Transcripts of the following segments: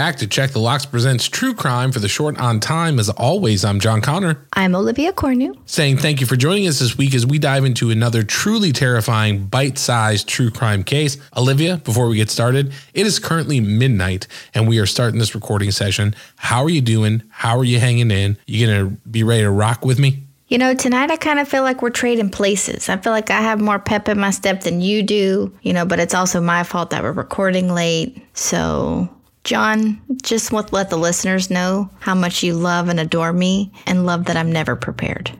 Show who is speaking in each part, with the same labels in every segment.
Speaker 1: Back to Check the Locks presents True Crime for the short on time. As always, I'm John Conner.
Speaker 2: I'm Olivia Cornu.
Speaker 1: Saying thank you for joining us this week as we dive into another truly terrifying, bite sized true crime case. Olivia, before we get started, it is currently midnight and we are starting this recording session. How are you doing? How are you hanging in? You going to be ready to rock with me?
Speaker 2: You know, tonight I kind of feel like we're trading places. I feel like I have more pep in my step than you do, you know, but it's also my fault that we're recording late. So John, just want to let the listeners know how much you love and adore me and love that I'm never prepared.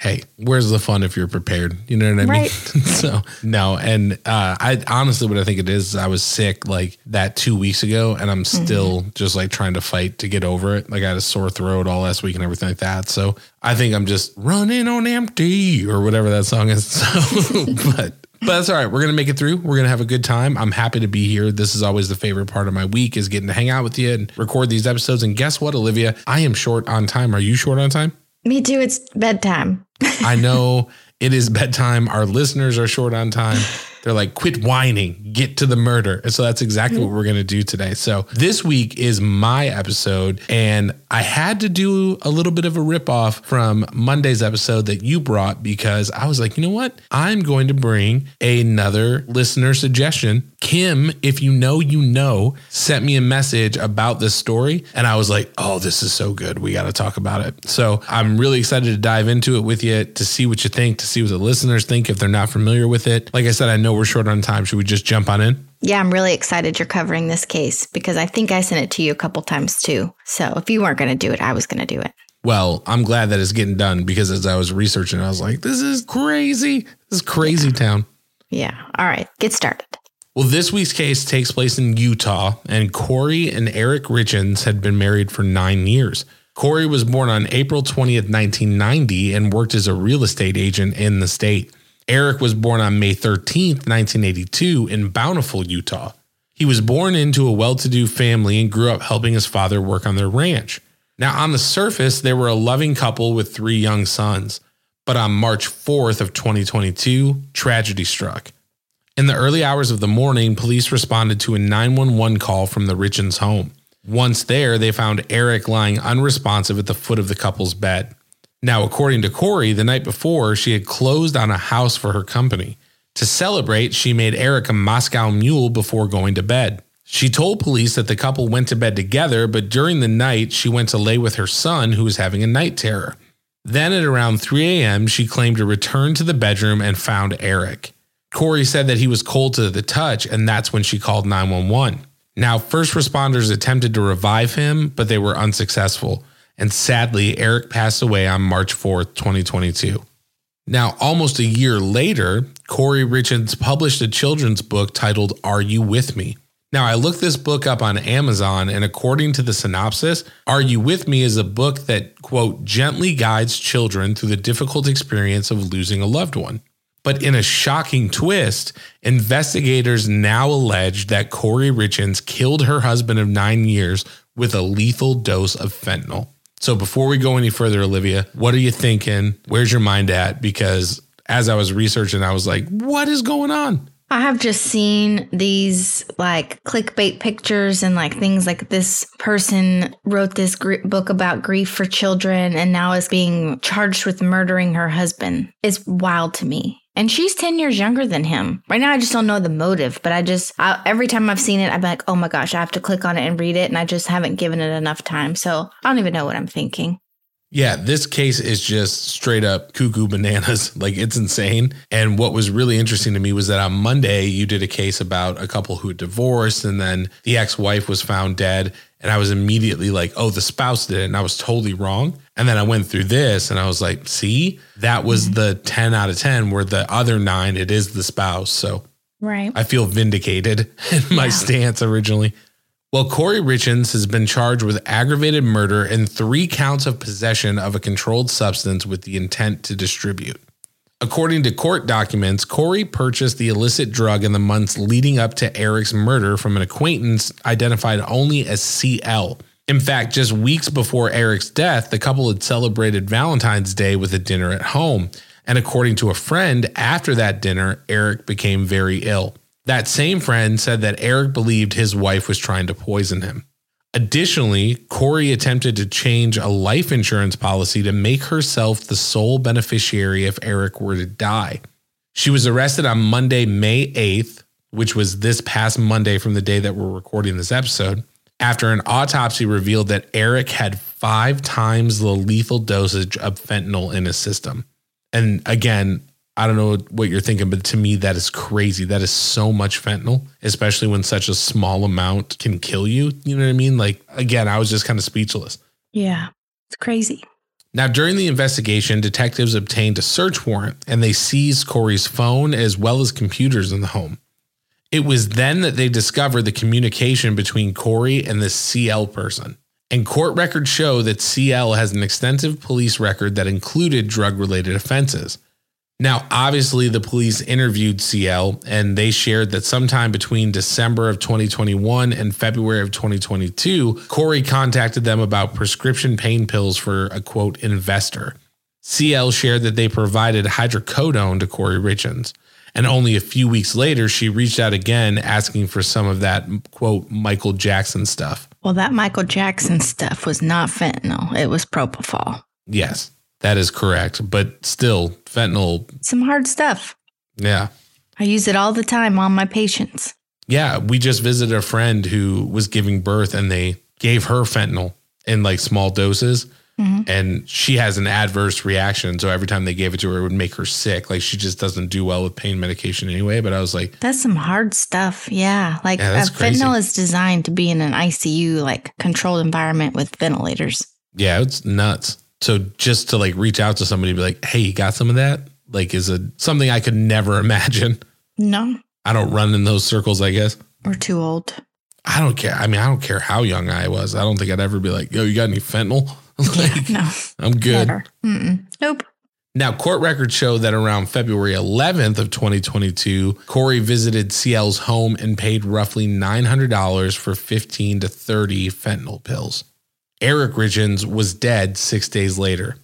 Speaker 1: Hey, where's the fun if you're prepared? You know what I
Speaker 2: Right.
Speaker 1: mean? so no, and uh, I honestly, what I think it is, I was sick like that two weeks ago, and I'm still just like trying to fight to get over it. Like I had a sore throat all last week and everything like that. So I think I'm just running on empty or whatever that song is. So, but but that's all right. We're gonna make it through. We're gonna have a good time. I'm happy to be here. This is always the favorite part of my week is getting to hang out with you and record these episodes. And guess what, Olivia? I am short on time. Are you short on time?
Speaker 2: Me too. It's bedtime.
Speaker 1: I know it is bedtime. Our listeners are short on time. They're like, quit whining, get to the murder. And so that's exactly what we're going to do today. So this week is my episode, and I had to do a little bit of a ripoff from Monday's episode that you brought because I was like, you know what? I'm going to bring another listener suggestion. Kim, if you know, you know, sent me a message about this story. And I was like, oh, this is so good. We got to talk about it. So I'm really excited to dive into it with you to see what you think, to see what the listeners think if they're not familiar with it. Like I said, I know we're short on time. Should we just jump on in?
Speaker 2: Yeah, I'm really excited you're covering this case because I think I sent it to you a couple times too. So if you weren't going to do it, I was going to do it.
Speaker 1: Well, I'm glad that it's getting done because as I was researching, I was like, this is crazy. This is crazy town.
Speaker 2: Yeah. All right. Get started.
Speaker 1: Well, this week's case takes place in Utah, and Kouri and Eric Richins had been married for nine years. Kouri was born on April 20th, 1990, and worked as a real estate agent in the state. Eric was born on May 13th, 1982, in Bountiful, Utah. He was born into a well to do family and grew up helping his father work on their ranch. Now, on the surface, they were a loving couple with three young sons. But on March 4th of 2022, tragedy struck. In the early hours of the morning, police responded to a 911 call from the Richins home. Once there, they found Eric lying unresponsive at the foot of the couple's bed. Now, according to Kouri, the night before, she had closed on a house for her company. To celebrate, she made Eric a Moscow mule before going to bed. She told police that the couple went to bed together, but during the night, she went to lay with her son, who was having a night terror. Then at around 3 a.m., she claimed to return to the bedroom and found Eric. Kouri said that he was cold to the touch, and that's when she called 911. Now, first responders attempted to revive him, but they were unsuccessful. And sadly, Eric passed away on March 4th, 2022. Now, almost a year later, Kouri Richins published a children's book titled Are You With Me? Now, I looked this book up on Amazon, and according to the synopsis, Are You With Me is a book that, quote, gently guides children through the difficult experience of losing a loved one. But in a shocking twist, investigators now allege that Kouri Richins killed her husband of nine years with a lethal dose of fentanyl. So before we go any further, Olivia, what are you thinking? Where's your mind at? Because as I was researching, I was like, what is going on?
Speaker 2: I have just seen these like clickbait pictures and like things like this person wrote this gr- book about grief for children and now is being charged with murdering her husband. It's wild to me. And she's 10 years younger than him. Right now, I just don't know the motive, but I just, I, every time I've seen it, I'm like, oh my gosh, I have to click on it and read it. And I just haven't given it enough time. So I don't even know what I'm thinking.
Speaker 1: Yeah, this case is just straight up cuckoo bananas. Like it's insane. And what was really interesting to me was that on Monday, you did a case about a couple who divorced and then the ex wife was found dead. And I was immediately like, oh, the spouse did it. And I was totally wrong. And then I went through this and I was like, see, that was mm-hmm. the 10 out of 10, where the other nine, it is the spouse. So
Speaker 2: Right.
Speaker 1: I feel vindicated in my yeah. stance originally. Well, Kouri Richins has been charged with aggravated murder and three counts of possession of a controlled substance with the intent to distribute. According to court documents, Kouri purchased the illicit drug in the months leading up to Eric's murder from an acquaintance identified only as CL. In fact, just weeks before Eric's death, the couple had celebrated Valentine's Day with a dinner at home. And according to a friend, after that dinner, Eric became very ill. That same friend said that Eric believed his wife was trying to poison him. Additionally, Kouri attempted to change a life insurance policy to make herself the sole beneficiary if Eric were to die. She was arrested on Monday, May 8th, which was this past Monday from the day that we're recording this episode, after an autopsy revealed that Eric had five times the lethal dosage of fentanyl in his system. And again, I don't know what you're thinking, but to me, that is crazy. That is so much fentanyl, especially when such a small amount can kill you. You know what I mean? Like, again, I was just kind of speechless.
Speaker 2: Yeah, it's crazy.
Speaker 1: Now, during the investigation, detectives obtained a search warrant and they seized Kouri's phone as well as computers in the home. It was then that they discovered the communication between Kouri and the CL person. And court records show that CL has an extensive police record that included drug related offenses. Now, obviously, the police interviewed CL and they shared that sometime between December of 2021 and February of 2022, Kouri contacted them about prescription pain pills for a quote investor. CL shared that they provided hydrocodone to Kouri Richins. And only a few weeks later, she reached out again asking for some of that quote Michael Jackson stuff.
Speaker 2: Well, that Michael Jackson stuff was not fentanyl, it was propofol.
Speaker 1: Yes. That is correct. But still, fentanyl.
Speaker 2: Some hard stuff.
Speaker 1: Yeah.
Speaker 2: I use it all the time on my patients.
Speaker 1: Yeah. We just visited a friend who was giving birth and they gave her fentanyl in like small doses. Mm-hmm. And she has an adverse reaction. So every time they gave it to her, it would make her sick. Like she just doesn't do well with pain medication anyway. But I was like,
Speaker 2: That's some hard stuff. Yeah. Like yeah, fentanyl is designed to be in an ICU, like controlled environment with ventilators.
Speaker 1: Yeah. It's nuts. So just to like reach out to somebody be like, hey, you got some of that? Like, is it something I could never imagine?
Speaker 2: No.
Speaker 1: I don't run in those circles, I guess.
Speaker 2: We're too old.
Speaker 1: I don't care. I mean, I don't care how young I was. I don't think I'd ever be like, yo, you got any fentanyl?
Speaker 2: like, no.
Speaker 1: I'm good.
Speaker 2: Nope.
Speaker 1: Now, court records show that around February 11th of 2022, Kouri visited CL's home and paid roughly $900 for 15 to 30 fentanyl pills. Eric Richins was dead six days later.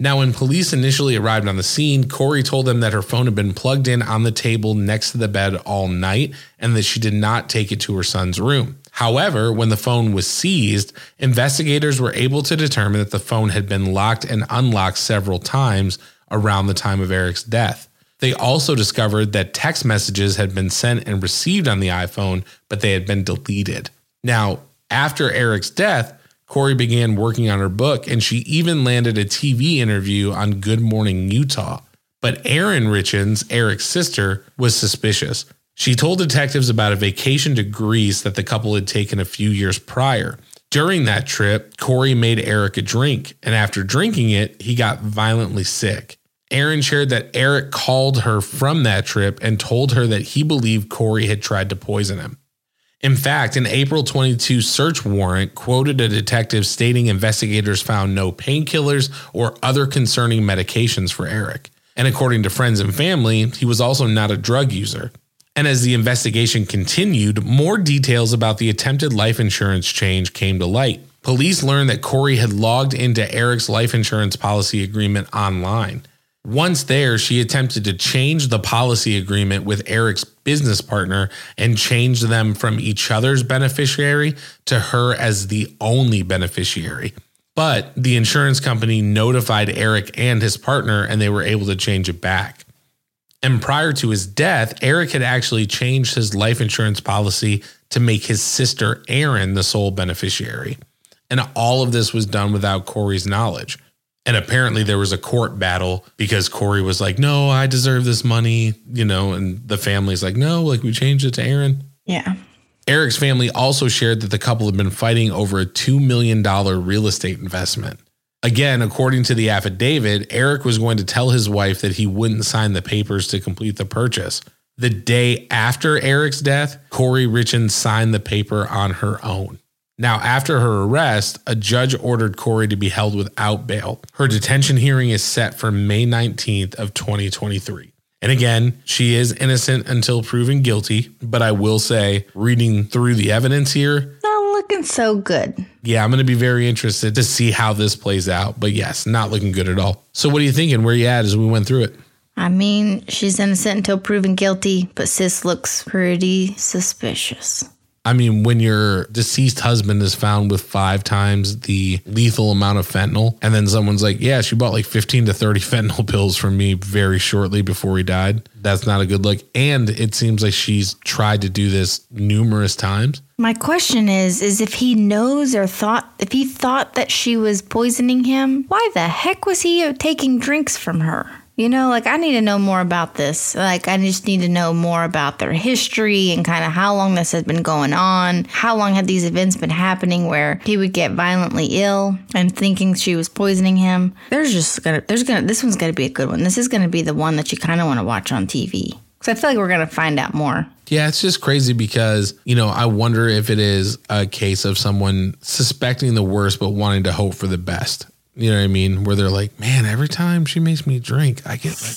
Speaker 1: Now, when police initially arrived on the scene, Kouri told them that her phone had been plugged in on the table next to the bed all night and that she did not take it to her son's room. However, when the phone was seized, investigators were able to determine that the phone had been locked and unlocked several times around the time of Eric's death. They also discovered that text messages had been sent and received on the iPhone, but they had been deleted. Now, after Eric's death, Kouri began working on her book and she even landed a TV interview on Good Morning Utah. But Erin Richins, Eric's sister, was suspicious. She told detectives about a vacation to Greece that the couple had taken a few years prior. During that trip, Kouri made Eric a drink, and after drinking it, he got violently sick. Erin shared that Eric called her from that trip and told her that he believed Kouri had tried to poison him. In fact, an April 22 search warrant quoted a detective stating investigators found no painkillers or other concerning medications for Eric. And according to friends and family, he was also not a drug user. And as the investigation continued, more details about the attempted life insurance change came to light. Police learned that Kouri had logged into Eric's life insurance policy agreement online. Once there, she attempted to change the policy agreement with Eric's business partner and change them from each other's beneficiary to her as the only beneficiary. But the insurance company notified Eric and his partner, and they were able to change it back. And prior to his death, Eric had actually changed his life insurance policy to make his sister Erin the sole beneficiary. And all of this was done without Kouri's knowledge. And apparently there was a court battle because Kouri was like, no, I deserve this money, you know, and the family's like, no, like we changed it to Erin.
Speaker 2: Yeah.
Speaker 1: Eric's family also shared that the couple had been fighting over a $2 million real estate investment. Again, according to the affidavit, Eric was going to tell his wife that he wouldn't sign the papers to complete the purchase. The day after Eric's death, Kouri Richins signed the paper on her own. Now, after her arrest, a judge ordered Kouri to be held without bail. Her detention hearing is set for May 19th of 2023. And again, she is innocent until proven guilty, but I will say, reading through the evidence here,
Speaker 2: looking so good.
Speaker 1: yeah, I'm going to be very interested to see how this plays out. But yes, not looking good at all. So, what are you thinking? Where you at as we went through it?
Speaker 2: I mean, she's innocent until proven guilty, but sis looks pretty suspicious.
Speaker 1: I mean, when your deceased husband is found with five times the lethal amount of fentanyl, and then someone's like, Yeah, she bought like 15 to 30 fentanyl pills from me very shortly before he died, that's not a good look. And it seems like she's tried to do this numerous times.
Speaker 2: My question is is if he knows or thought if he thought that she was poisoning him, why the heck was he taking drinks from her? You know, like I need to know more about this. Like I just need to know more about their history and kind of how long this has been going on. How long had these events been happening where he would get violently ill and thinking she was poisoning him? There's just gonna there's gonna this one's gonna be a good one. This is gonna be the one that you kind of want to watch on TV. Cuz I feel like we're going to find out more.
Speaker 1: Yeah, it's just crazy because, you know, I wonder if it is a case of someone suspecting the worst but wanting to hope for the best. You know what I mean? Where they're like, man, every time she makes me drink, I get like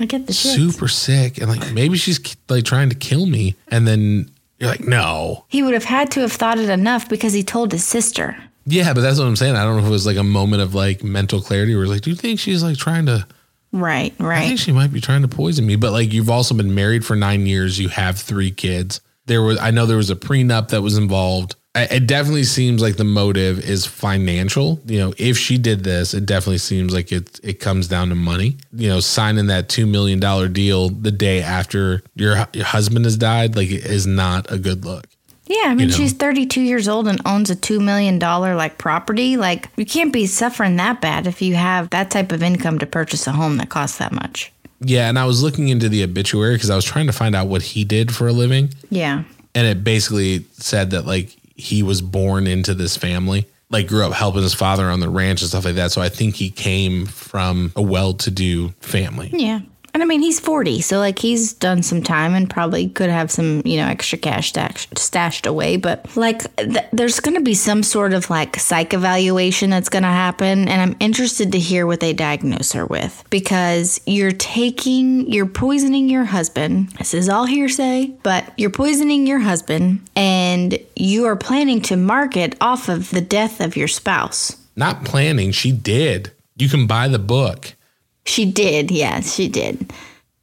Speaker 2: I get the shit.
Speaker 1: super sick. And like, maybe she's like trying to kill me. And then you're like, no.
Speaker 2: He would have had to have thought it enough because he told his sister.
Speaker 1: Yeah, but that's what I'm saying. I don't know if it was like a moment of like mental clarity where like, do you think she's like trying to,
Speaker 2: Right, right.
Speaker 1: I think she might be trying to poison me. But like, you've also been married for nine years. You have three kids. There was, I know there was a prenup that was involved. It definitely seems like the motive is financial. You know, if she did this, it definitely seems like it it comes down to money. You know, signing that two million dollar deal the day after your your husband has died, like, is not a good look.
Speaker 2: Yeah, I mean,
Speaker 1: know.
Speaker 2: she's 32 years old and owns a $2 million like property. Like, you can't be suffering that bad if you have that type of income to purchase a home that costs that much.
Speaker 1: Yeah, and I was looking into the obituary because I was trying to find out what he did for a living.
Speaker 2: Yeah.
Speaker 1: and it basically said that like he was born into this family like grew up helping his father on the ranch and stuff like that so i think he came from a well-to-do family
Speaker 2: Yeah. And I mean, he's 40, so like he's done some time and probably could have some, you know, extra cash stashed, away. But like, th- there's going to be some sort of like psych evaluation that's going to happen. And I'm interested to hear what they diagnose her with because you're taking, you're poisoning your husband. This is all hearsay, but you're poisoning your husband and you are planning to market off of the death of your spouse.
Speaker 1: not planning she did you can buy the book
Speaker 2: She did, yes, she did.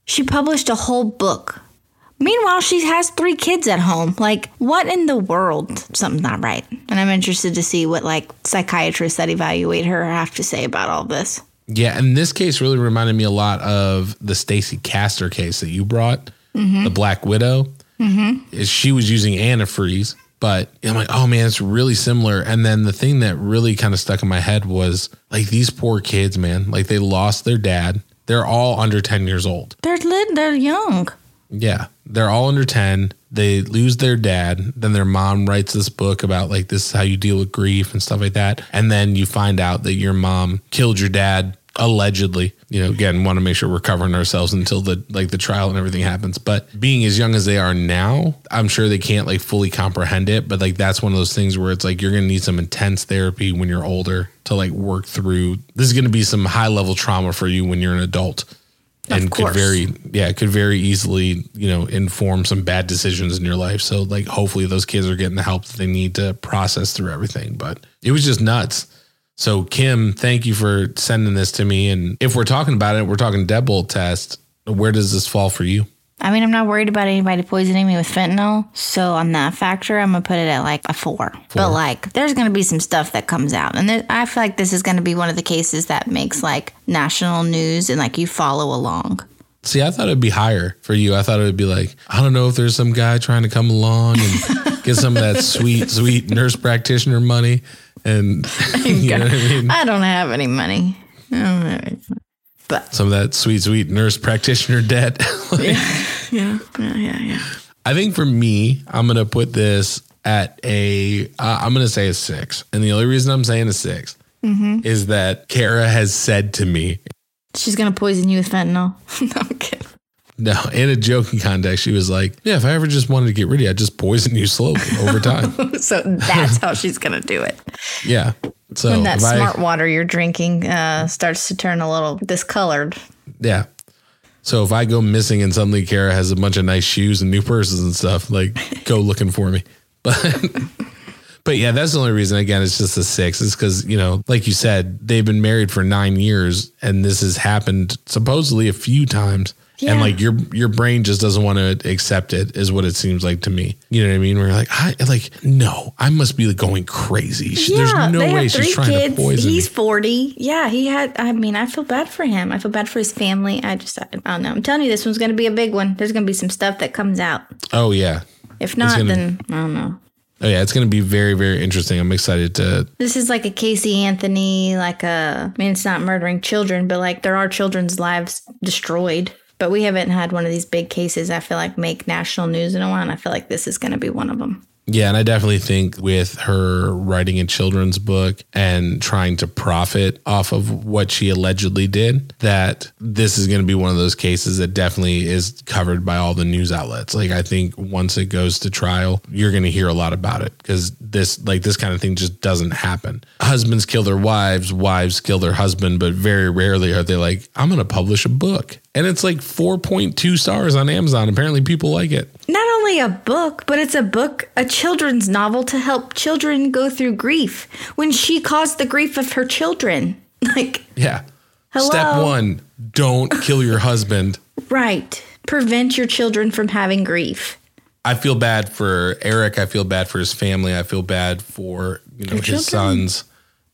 Speaker 2: She published a whole book. Meanwhile, she has three kids at home. Like, what in the world? Something's not right. And I'm interested to see what like psychiatrists that evaluate her have to say about all this.
Speaker 1: Yeah, and this case really reminded me a lot of the Stacy Castor case that you brought, the Black Widow. Mm-hmm. She was using antifreeze, but I'm like, oh man, it's really similar. And then the thing that really kind of stuck in my head was like these poor kids, man. Like they lost their dad. They're all under 10 years old.
Speaker 2: They're lit. They're young.
Speaker 1: Yeah, they're all under 10. They lose their dad. Then their mom writes this book about like this is how you deal with grief and stuff like that. And then you find out that your mom killed your dad allegedly. You know, again, want to make sure we're covering ourselves until the like the trial and everything happens. But being as young as they are now, I'm sure they can't like fully comprehend it, but like that's one of those things where it's like you're going to need some intense therapy when you're older to like work through. This is going to be some high level trauma for you when you're an adult and could very yeah could very easily you know inform some bad decisions in your life so like hopefully those kids are getting the help that they need to process through everything but it was just nuts so kim thank you for sending this to me and if we're talking about it we're talking deadbolt test where does this fall for you
Speaker 2: I mean, I'm not worried about anybody poisoning me with fentanyl. So on that factor, I'm gonna put it at like a four. But like, there's gonna be some stuff that comes out, and there, I feel like this is gonna be one of the cases that makes like national news, and like you follow along.
Speaker 1: see i thought it'd be higher for you i thought it would be like i don't know if there's some guy trying to come along and get some of that sweet sweet nurse practitioner money and you know i mean
Speaker 2: I don't have any money. Have. But
Speaker 1: some of that sweet, sweet nurse practitioner debt. Like,
Speaker 2: yeah, yeah, yeah, yeah.
Speaker 1: I think for me, I'm gonna put this at a. Uh, I'm gonna say a six, and the only reason I'm saying a 6 is that Kara has said to me,
Speaker 2: She's gonna poison you with fentanyl. no, I'm kidding.
Speaker 1: no, in a joking context, she was like, "Yeah, if I ever just wanted to get rid of you, I'd just poison you slowly over time."
Speaker 2: So that's how she's gonna do it.
Speaker 1: Yeah. So
Speaker 2: When that
Speaker 1: if I-
Speaker 2: smart water you're drinking uh, starts to turn a little discolored.
Speaker 1: yeah. So if I go missing and suddenly Kara has a bunch of nice shoes and new purses and stuff, like go looking for me. But but yeah, that's the only reason. Again, it's just a six. It's because you know, like you said, they've been married for nine years, and this has happened supposedly a few times. And like your your brain just doesn't want to accept it, is what it seems like to me. You know what I mean? Where you're like, I like, no, I must be like going crazy. She- There's no
Speaker 2: they
Speaker 1: way
Speaker 2: have
Speaker 1: she's
Speaker 2: three
Speaker 1: trying
Speaker 2: kids.
Speaker 1: to poison
Speaker 2: He's
Speaker 1: me.
Speaker 2: 40. Yeah, he had, I mean, I feel bad for him. I feel bad for his family. I just, I don't know. I'm telling you, this one's going to be a big one. There's going to be some stuff that comes out.
Speaker 1: Oh yeah,
Speaker 2: If not,
Speaker 1: gonna-
Speaker 2: then I don't know.
Speaker 1: oh yeah. It's going to be very very interesting. I'm excited to
Speaker 2: This is like a Casey Anthony, like a, I mean, it's not murdering children, but like there are children's lives destroyed. But we haven't had one of these big cases, I feel like, make national news in a while. And I feel like this is going to be one of them.
Speaker 1: Yeah, and I definitely think with her writing a children's book and trying to profit off of what she allegedly did, that this is going to be one of those cases that definitely is covered by all the news outlets. Like I think once it goes to trial, you're going to hear a lot about it because this like this kind of thing just doesn't happen. Husbands kill their wives, wives kill their husband, but very rarely are they like, I'm going to publish a book. And it's like 4.2 stars on Amazon. Apparently people like it.
Speaker 2: Not a book, but it's a book, a children's novel to help children go through grief when she caused the grief of her children. Like,
Speaker 1: Yeah.
Speaker 2: Hello?
Speaker 1: Step one, don't kill your husband.
Speaker 2: right. Prevent your children from having grief.
Speaker 1: I feel bad for Eric. I feel bad for his family. I feel bad for, you know,
Speaker 2: Your
Speaker 1: his
Speaker 2: children.
Speaker 1: sons.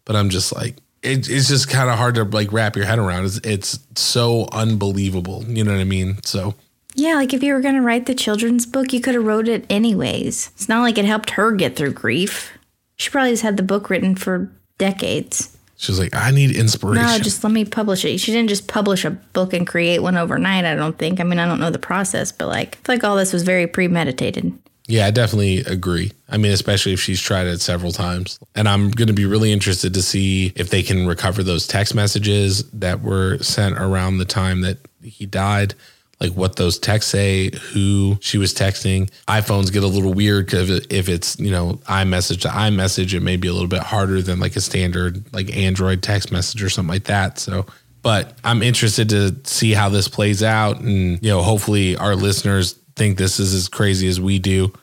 Speaker 1: But I'm just like, it, it's just kind of hard to like wrap your head around. It's, it's so unbelievable. You know what I mean? So
Speaker 2: Yeah, like if you were going to write the children's book, you could have wrote it anyways. It's not like it helped her get through grief. She probably has had the book written for decades.
Speaker 1: she was like, I need inspiration.
Speaker 2: No, just let me publish it. She didn't just publish a book and create one overnight, I don't think. I mean, I don't know the process, but like, I feel like all this was very premeditated.
Speaker 1: Yeah, I definitely agree. I mean, especially if she's tried it several times. And I'm going to be really interested to see if they can recover those text messages that were sent around the time that he died. Like what those texts say, who she was texting. iPhones get a little weird because if it's, you know, iMessage to iMessage, it may be a little bit harder than like a standard like Android text message or something like that. So, but I'm interested to see how this plays out. And, you know, hopefully our listeners think this is as crazy as we do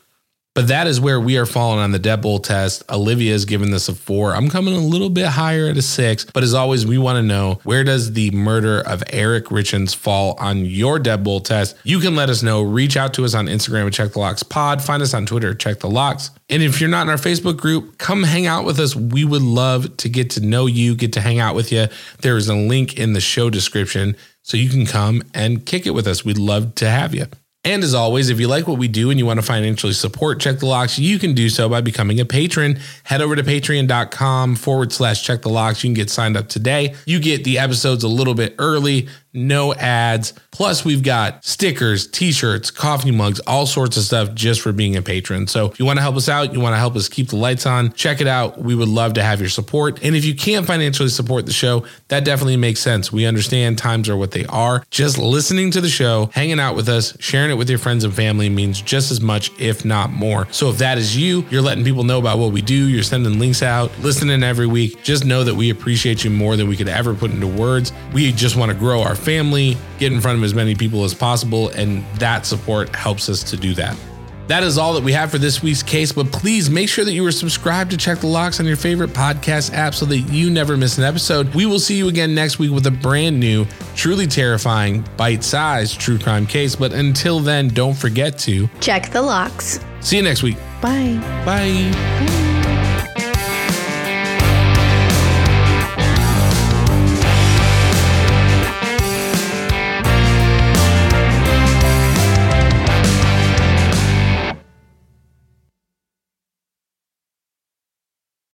Speaker 1: But that is where we are falling on the deadbolt test. Olivia is giving this a four. I'm coming a little bit higher at a six. But as always, we want to know where does the murder of Eric Richins fall on your deadbolt test? You can let us know. Reach out to us on Instagram at Check the Locks Pod. Find us on Twitter, Check the Locks. And if you're not in our Facebook group, come hang out with us. We would love to get to know you, get to hang out with you. There is a link in the show description so you can come and kick it with us. We'd love to have you. And as always, if you like what we do and you want to financially support Check the Locks, you can do so by becoming a patron. Head over to patreon.com forward slash check the locks. You can get signed up today. You get the episodes a little bit early no ads. Plus, we've got stickers, t shirts, coffee mugs, all sorts of stuff just for being a patron. So, if you want to help us out, you want to help us keep the lights on, check it out. We would love to have your support. And if you can't financially support the show, that definitely makes sense. We understand times are what they are. Just listening to the show, hanging out with us, sharing it with your friends and family means just as much, if not more. So, if that is you, you're letting people know about what we do, you're sending links out, listening every week, just know that we appreciate you more than we could ever put into words. We just want to grow our family, get in front of as many people as possible, and that support helps us to do that. That is all that we have for this week's case, but please make sure that you are subscribed to Check the Locks on your favorite podcast app so that you never miss an episode. We will see you again next week with a brand new, truly terrifying, bite sized true crime case. But until then, don't forget to
Speaker 2: check the locks.
Speaker 1: See you next week.
Speaker 2: Bye.
Speaker 1: Bye.
Speaker 2: Bye.